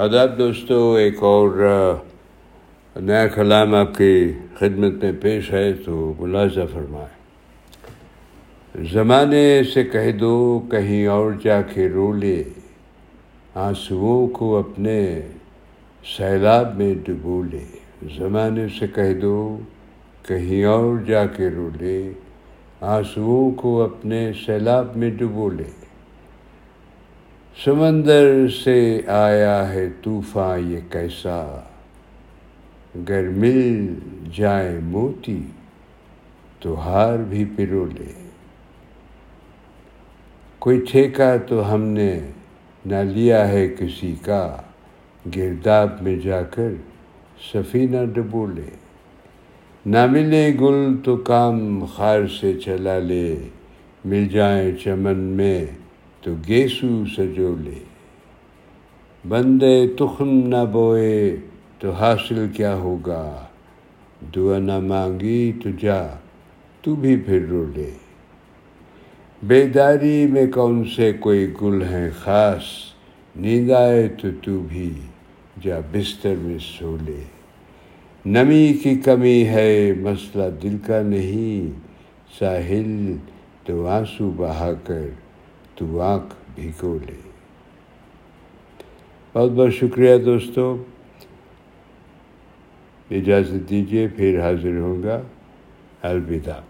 آداب دوستو، ایک اور نیا کلام آپ کی خدمت میں پیش ہے تو ملازہ فرمائے زمانے سے کہہ دو، کہیں اور جا کے رو لے۔ آنسوؤں کو اپنے سیلاب میں ڈبو لے۔ زمانے سے کہہ دو، کہیں اور جا کے رو لے۔ آنسوؤں کو اپنے سیلاب میں ڈبو لے۔ سمندر سے آیا ہے طوفان، یہ کیسا؟ گر مل جائے موتی، تو ہار بھی پرو لے۔ کوئی ٹھیکہ تو ہم نے نہ لیا ہے کسی کا۔ گرداب میں جا کر سفینہ ڈبو لے۔ نہ ملے گل تو کام خار سے چلا لے۔ مل جائیں چمن میں تو گیسو سجو لے۔ بندے تخم نہ بوئے تو حاصل کیا ہوگا؟ دعا نہ مانگی تو جا، تو بھی پھر رو لے۔ بیداری میں کون سے کوئی گل ہیں خاص؟ نیند آئے تو تو بھی جا بستر میں سو لے۔ نمی کی کمی ہے مسئلہ دل کا نہیں، ساحل تو آنسو بہا کر تو آنکھ بھیگو لے۔ بہت بہت شکریہ دوستو۔ اجازت دیجیے پھر حاضر ہوں گا الوداع۔